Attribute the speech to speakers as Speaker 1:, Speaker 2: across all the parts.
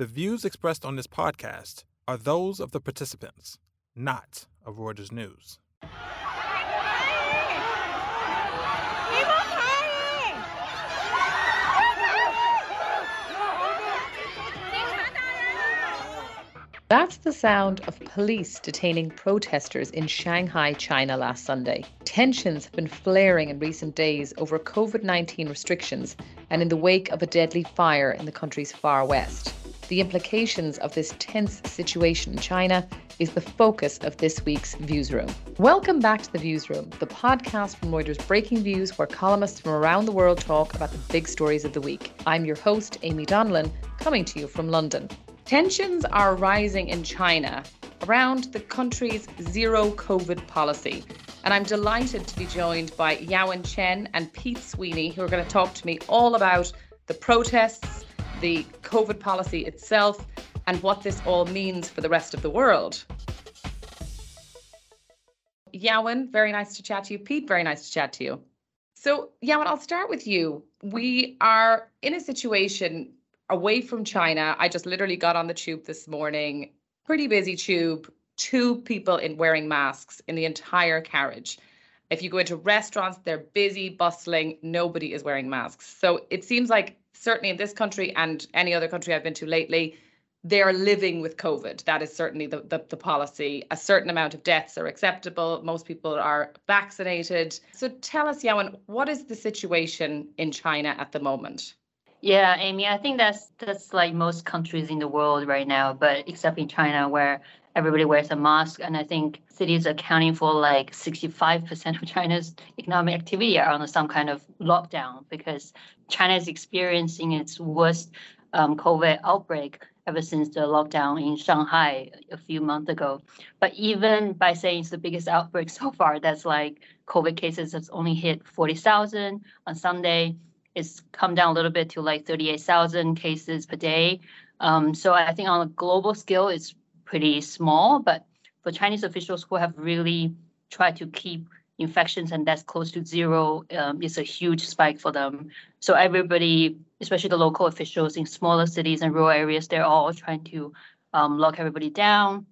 Speaker 1: The views expressed on this podcast are those of the participants, not of Reuters News.
Speaker 2: That's the sound of police detaining protesters in Shanghai, China last Sunday. Tensions have been flaring in recent days over COVID 19 restrictions and in the wake of a deadly fire in the country's far west. The implications of this tense situation in China is the focus of this week's Viewsroom. Welcome back to the Viewsroom, the podcast from Reuters Breakingviews, where columnists from around the world talk about the big stories of the week. I'm your host, Amy Donnellan, coming to you from London. Tensions are rising in China around the country's zero COVID policy. And I'm delighted to be joined by Yawen Chen and Pete Sweeney, who are going to talk to me all about the protests, the COVID policy itself, and what this all means for the rest of the world. Yawen, very nice to chat to you. Pete, very nice to chat to you. So, Yawen, I'll start with you. We are in a situation away from China. I just literally got on the tube this morning, pretty busy tube, two people in wearing masks in the entire carriage. If you go into restaurants, they're busy, bustling, nobody is wearing masks. So it seems like certainly in this country and any other country I've been to lately, they're living with COVID. That is certainly the, the, the, policy. A certain amount of deaths are acceptable. Most people are vaccinated. So tell us, Yawen, what is the situation in China at the moment?
Speaker 3: Yeah, Amy, I think that's that's like most countries in the world right now, but except in China where everybody wears a mask and I think cities accounting for like 65% of China's economic activity are on some kind of lockdown because China is experiencing its worst um, COVID outbreak ever since the lockdown in Shanghai a few months ago. But even by saying it's the biggest outbreak so far, that's like COVID cases has only hit 40,000 on Sunday it's come down a little bit to like 38,000 cases per day. Um, so I think on a global scale, it's pretty small, but for Chinese officials who have really tried to keep infections and that's close to zero, um, it's a huge spike for them. So everybody, especially the local officials in smaller cities and rural areas, they're all trying to um, lock everybody down,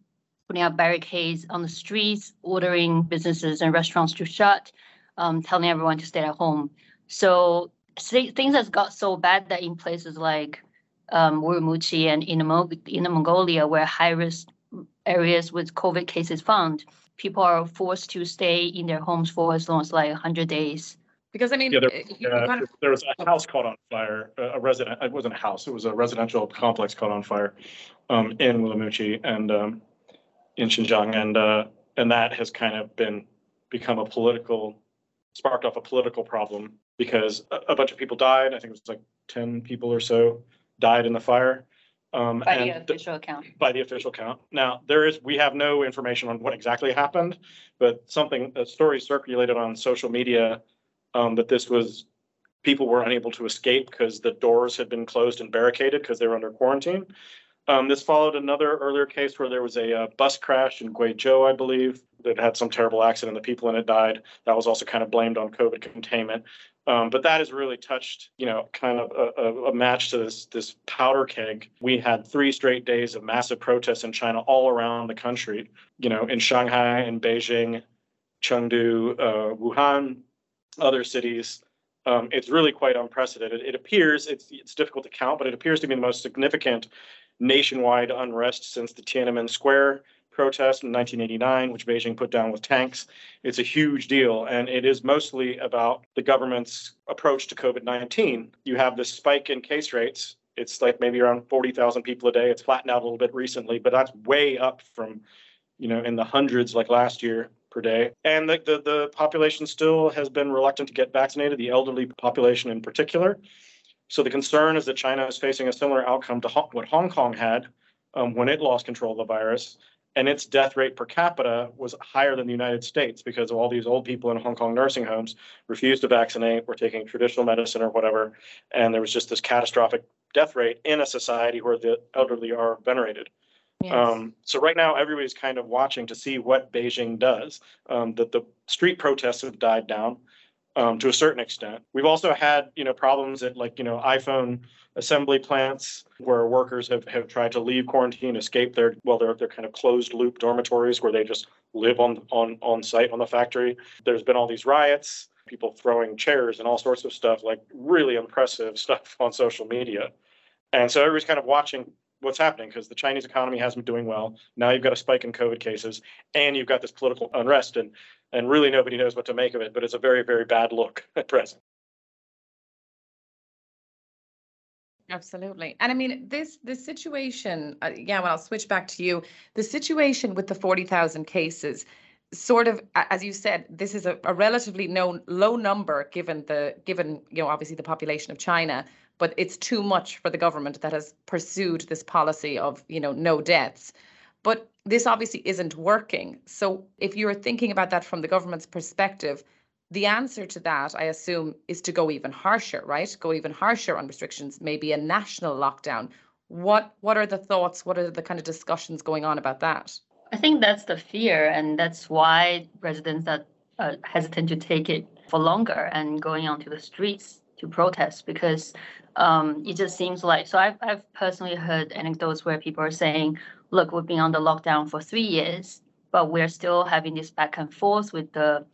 Speaker 3: putting up barricades on the streets, ordering businesses and restaurants to shut, um, telling everyone to stay at home. So things has got so bad that in places like um, Urumqi and in, in Mongolia, where high risk areas with COVID cases found, people are forced to stay in their homes for as long as like 100 days.
Speaker 2: Because I mean,
Speaker 4: yeah, there, uh, kind of... there, was a house caught on fire. A resident, it wasn't a house; it was a residential complex caught on fire um, in Urumqi and um, in Xinjiang, and uh, and that has kind of been become a political, sparked off a political problem because a, a bunch of people died. I think it was like 10 people or so died in the fire.
Speaker 3: Um, By the official account.
Speaker 4: by the official count. Now, there is, we have no information on what exactly happened, but something, a story circulated on social media um, that this was, people were unable to escape because the doors had been closed and barricaded because they were under quarantine. Um, this followed another earlier case where there was a uh, bus crash in Guizhou, I believe, that had some terrible accident. The people in it died. That was also kind of blamed on COVID containment. Um, but that has really touched, you know, kind of a, a, match to this this powder keg. We had three straight days of massive protests in China all around the country. You know, in Shanghai, in Beijing, Chengdu, uh, Wuhan, other cities. Um, it's really quite unprecedented. It appears it's it's difficult to count, but it appears to be the most significant nationwide unrest since the Tiananmen Square protest in 1989, which Beijing put down with tanks. It's a huge deal, and it is mostly about the government's approach to COVID 19. You have this spike in case rates. It's like maybe around 40,000 people a day. It's flattened out a little bit recently, but that's way up from, you know, in the hundreds like last year per day. And the, the, the population still has been reluctant to get vaccinated, the elderly population in particular. So the concern is that China is facing a similar outcome to what Hong Kong had um, when it lost control of the virus and its death rate per capita was higher than the United States because of all these old people in Hong Kong nursing homes refused to vaccinate, were taking traditional medicine or whatever, and there was just this catastrophic death rate in a society where the elderly are venerated. Yes. Um, so right now, everybody's kind of watching to see what Beijing does. Um, that the street protests have died down. Um, to a certain extent. We've also had, you know, problems at like, you know, iPhone assembly plants where workers have, have tried to leave quarantine, escape their, well, they're, they're kind of closed loop dormitories where they just live on, on, on site on the factory. There's been all these riots, people throwing chairs and all sorts of stuff, like really impressive stuff on social media. And so everybody's kind of watching what's happening because the Chinese economy hasn't been doing well. Now you've got a spike in COVID cases and you've got this political unrest and and really nobody knows what to make of it, but it's a very, very bad look at present.
Speaker 2: Absolutely. And I mean, this this situation, uh, yeah, well, I'll switch back to you. The situation with the 40,000 cases, sort of, as you said, this is a, a relatively known low number given the, given, you know, obviously the population of China, but it's too much for the government that has pursued this policy of, you know, no deaths. But this obviously isn't working. So if you're thinking about that from the government's perspective, the answer to that, I assume, is to go even harsher, right? Go even harsher on restrictions, maybe a national lockdown. What what are the thoughts? What are the kind of discussions going on about that?
Speaker 3: I think that's the fear, and that's why residents are uh, hesitant to take it for longer and going onto the streets to protest because um, it just seems like. So I've I've personally heard anecdotes where people are saying, "Look, we've been on the lockdown for three years, but we're still having this back and forth with the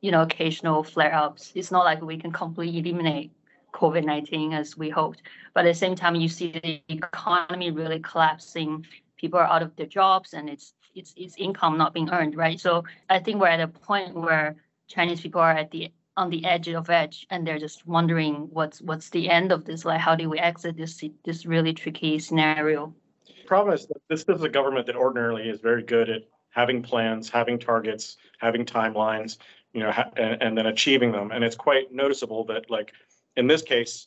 Speaker 3: you know, occasional flare-ups. It's not like we can completely eliminate COVID-19 as we hoped. But at the same time, you see the economy really collapsing. People are out of their jobs and it's it's it's income not being earned, right? So I think we're at a point where Chinese people are at the on the edge of edge and they're just wondering what's what's the end of this like how do we exit this this really tricky scenario
Speaker 4: problem is that this is a government that ordinarily is very good at having plans having targets having timelines you know, and, and then achieving them. And it's quite noticeable that, like, in this case,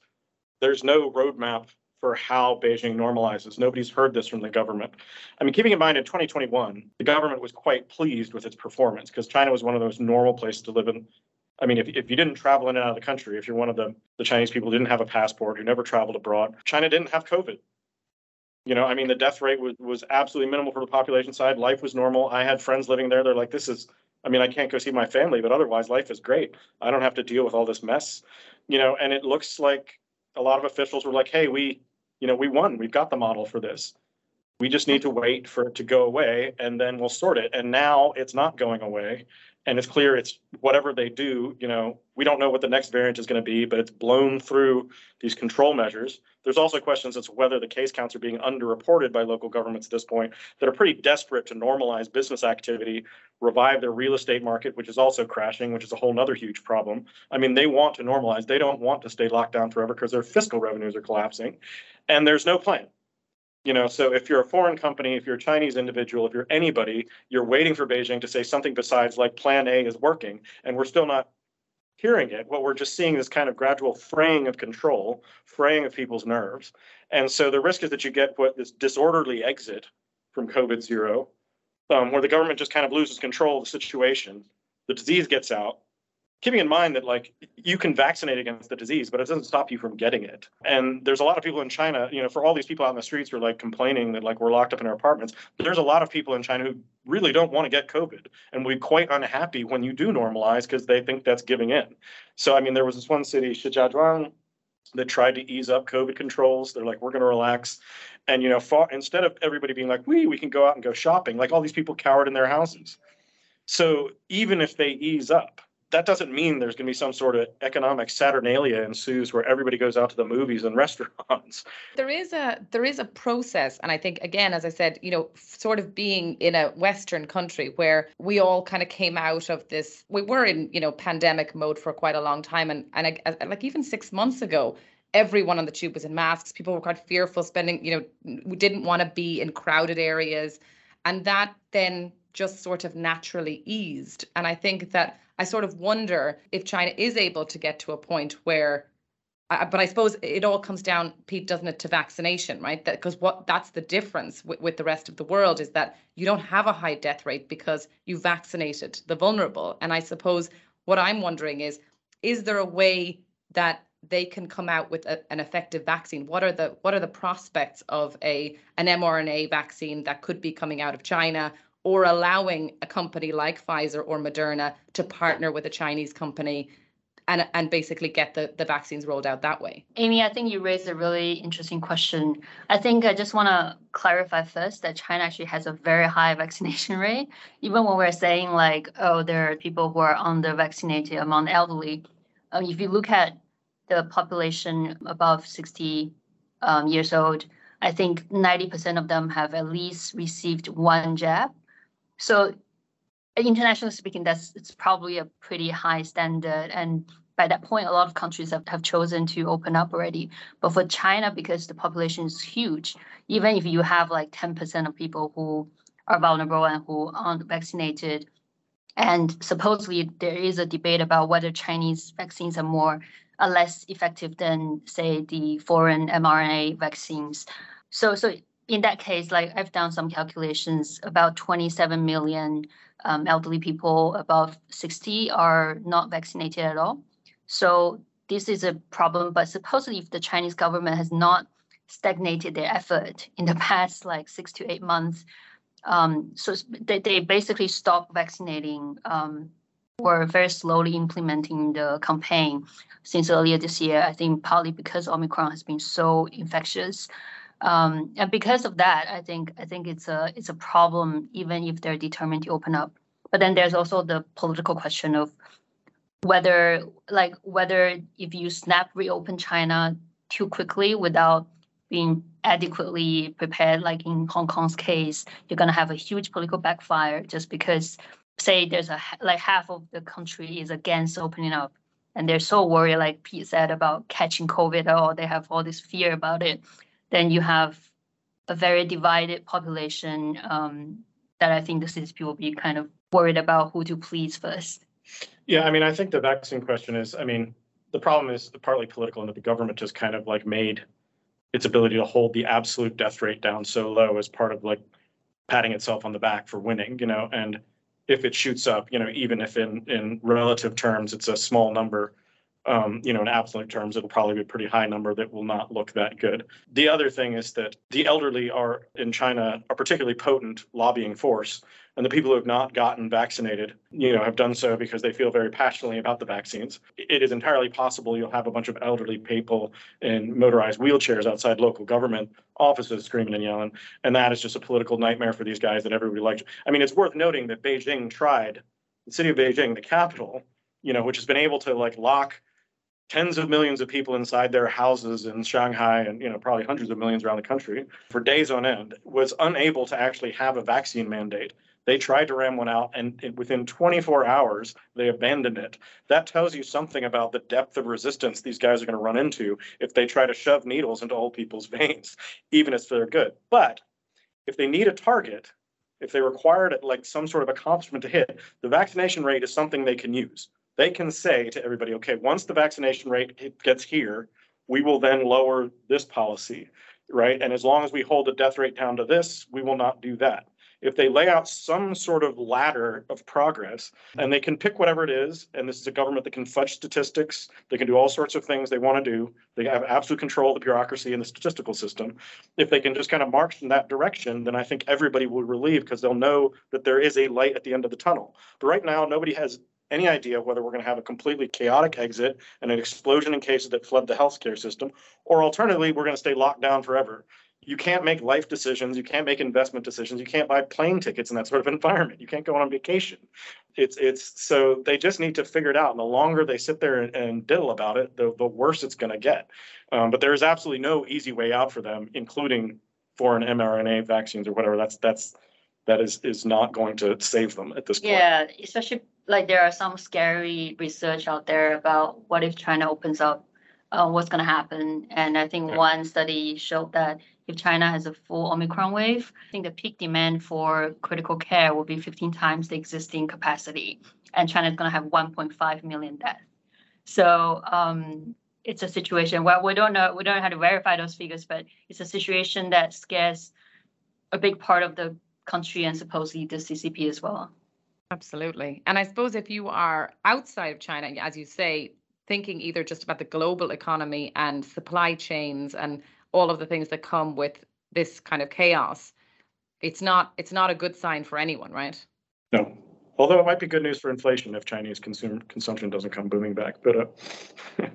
Speaker 4: there's no roadmap for how Beijing normalizes. Nobody's heard this from the government. I mean, keeping in mind in 2021, the government was quite pleased with its performance because China was one of those normal places to live in. I mean, if, if you didn't travel in and out of the country, if you're one of the, the Chinese people who didn't have a passport, who never traveled abroad, China didn't have COVID. You know, I mean, the death rate was, was absolutely minimal for the population side. Life was normal. I had friends living there. They're like, this is I mean, I can't go see my family, but otherwise life is great. I don't have to deal with all this mess, you know, and it looks like a lot of officials were like, hey, we, you know, we won. We've got the model for this. We just need to wait for it to go away and then we'll sort it. And now it's not going away. And it's clear it's whatever they do, you know, we don't know what the next variant is going to be, but it's blown through these control measures. There's also questions as to whether the case counts are being underreported by local governments at this point that are pretty desperate to normalize business activity, revive their real estate market, which is also crashing, which is a whole other huge problem. I mean, they want to normalize. They don't want to stay locked down forever because their fiscal revenues are collapsing. And there's no plan. You know, so if you're a foreign company, if you're a Chinese individual, if you're anybody, you're waiting for Beijing to say something besides like plan A is working, and we're still not hearing it. What we're just seeing is kind of gradual fraying of control, fraying of people's nerves. And so the risk is that you get what this disorderly exit from COVID zero, um, where the government just kind of loses control of the situation. The disease gets out, keeping in mind that like you can vaccinate against the disease, but it doesn't stop you from getting it. And there's a lot of people in China, you know, for all these people out in the streets who are like complaining that like we're locked up in our apartments, there's a lot of people in China who really don't want to get COVID and we quite unhappy when you do normalize because they think that's giving in. So I mean, there was this one city, Shijiazhuang, that tried to ease up COVID controls. They're like, we're going to relax. And, you know, far, instead of everybody being like, we, we can go out and go shopping, like all these people cowered in their houses. So even if they ease up, that doesn't mean there's going to be some sort of economic saturnalia ensues where everybody goes out to the movies and restaurants.
Speaker 2: There is a there is a process and i think again as i said you know sort of being in a western country where we all kind of came out of this we were in you know pandemic mode for quite a long time and and I, like even 6 months ago everyone on the tube was in masks. People were quite fearful spending you know we didn't want to be in crowded areas and that then just sort of naturally eased and i think that I sort of wonder if China is able to get to a point where but I suppose it all comes down, Pete, doesn't it, to vaccination, right? Because what that's the difference with, with the rest of the world is that you don't have a high death rate because you vaccinated the vulnerable. And I suppose what I'm wondering is, is there a way that they can come out with a, an effective vaccine? What are the what are the prospects of a an mRNA vaccine that could be coming out of China or allowing a company like Pfizer or Moderna to partner with a Chinese company and and basically get the, the vaccines rolled out that way?
Speaker 3: Amy, I think you raised a really interesting question. I think I just want to clarify first that China actually has a very high vaccination rate. Even when we're saying like, oh, there are people who are under vaccinated among elderly. Um, if you look at the population above 60 um, years old, I think 90% of them have at least received one jab. So internationally speaking, that's it's probably a pretty high standard. And by that point, a lot of countries have, have chosen to open up already. But for China, because the population is huge, even if you have like 10% of people who are vulnerable and who aren't vaccinated, and supposedly there is a debate about whether Chinese vaccines are more or less effective than, say, the foreign mRNA vaccines. So, so in that case, like I've done some calculations, about 27 million um, elderly people above 60 are not vaccinated at all. So this is a problem. But supposedly, if the Chinese government has not stagnated their effort in the past like six to eight months, um, so they, they basically stopped vaccinating um, or very slowly implementing the campaign since earlier this year. I think partly because Omicron has been so infectious. Um, and because of that, I think I think it's a it's a problem even if they're determined to open up. But then there's also the political question of whether like whether if you snap reopen China too quickly without being adequately prepared, like in Hong Kong's case, you're to have a huge political backfire just because, say, there's a like half of the country is against opening up, and they're so worried, like Pete said, about catching COVID, or they have all this fear about it then you have a very divided population um, that I think the CCP will be kind of worried about who to please first.
Speaker 4: Yeah, I mean, I think the vaccine question is, I mean, the problem is partly political and that the government just kind of like made its ability to hold the absolute death rate down so low as part of like patting itself on the back for winning, you know, and if it shoots up, you know, even if in in relative terms it's a small number, um, you know, in absolute terms, it'll probably be a pretty high number that will not look that good. The other thing is that the elderly are in China a particularly potent lobbying force, and the people who have not gotten vaccinated, you know, have done so because they feel very passionately about the vaccines. It is entirely possible you'll have a bunch of elderly people in motorized wheelchairs outside local government offices screaming and yelling, and that is just a political nightmare for these guys that everybody likes. I mean, it's worth noting that Beijing tried, the city of Beijing, the capital, you know, which has been able to like lock tens of millions of people inside their houses in Shanghai and you know probably hundreds of millions around the country for days on end was unable to actually have a vaccine mandate. They tried to ram one out and within 24 hours they abandoned it. That tells you something about the depth of resistance these guys are going to run into if they try to shove needles into old people's veins, even if they're good. But if they need a target, if they require it like some sort of accomplishment to hit, the vaccination rate is something they can use they can say to everybody, okay, once the vaccination rate gets here, we will then lower this policy, right? And as long as we hold the death rate down to this, we will not do that. If they lay out some sort of ladder of progress and they can pick whatever it is, and this is a government that can fudge statistics, they can do all sorts of things they want to do, they have absolute control of the bureaucracy and the statistical system. If they can just kind of march in that direction, then I think everybody will relieve because they'll know that there is a light at the end of the tunnel. But right now, nobody has any idea whether we're going to have a completely chaotic exit and an explosion in cases that flood the healthcare system, or alternatively, we're going to stay locked down forever. You can't make life decisions. You can't make investment decisions. You can't buy plane tickets in that sort of environment. You can't go on vacation. It's it's so they just need to figure it out. And the longer they sit there and, and diddle about it, the, the worse it's going to get. Um, but there is absolutely no easy way out for them, including foreign mRNA vaccines or whatever. That's that's that is is not going to save them at this point.
Speaker 3: Yeah, especially like there are some scary research out there about what if China opens up, uh, what's going to happen. And I think one study showed that if China has a full Omicron wave, I think the peak demand for critical care will be 15 times the existing capacity, and China is going to have 1.5 million deaths. So um, it's a situation where we don't know we don't know how to verify those figures, but it's a situation that scares a big part of the country and supposedly the CCP as well.
Speaker 2: Absolutely. And I suppose if you are outside of China, as you say, thinking either just about the global economy and supply chains and all of the things that come with this kind of chaos, it's not it's not a good sign for anyone, right?
Speaker 4: No. Although it might be good news for inflation if Chinese consumer consumption doesn't come booming back, but uh, but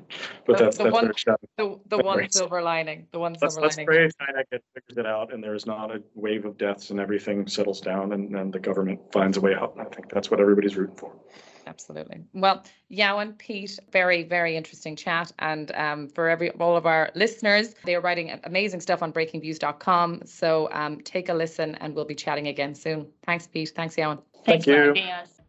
Speaker 2: The-
Speaker 4: that's
Speaker 2: the
Speaker 4: that's
Speaker 2: one-. The, the one silver lining. The one
Speaker 4: Let's
Speaker 2: silver
Speaker 4: let's
Speaker 2: lining.
Speaker 4: pray China gets figures it out and there is not a wave of deaths and everything settles down and and the government finds a way out. I think that's what everybody's rooting for.
Speaker 2: Absolutely. Well, Yawen Pete, very, very interesting chat. And um, for every all of our listeners, they are writing amazing stuff on breakingviews.com. So um, take a listen and we'll be chatting again soon. Thanks, Pete. Thanks, Yawen.
Speaker 3: Thanks
Speaker 4: Thank
Speaker 3: for
Speaker 4: you.
Speaker 3: having us.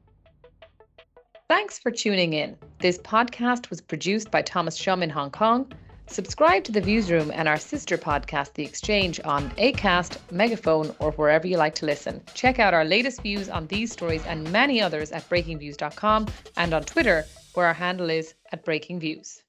Speaker 2: Thanks for tuning in. This podcast was produced by Thomas Shum in Hong Kong. Subscribe to The Viewsroom and our sister podcast, The Exchange, on ACAST, Megaphone, or wherever you like to listen. Check out our latest views on these stories and many others at breakingviews.com and on Twitter, where our handle is at Breakingviews.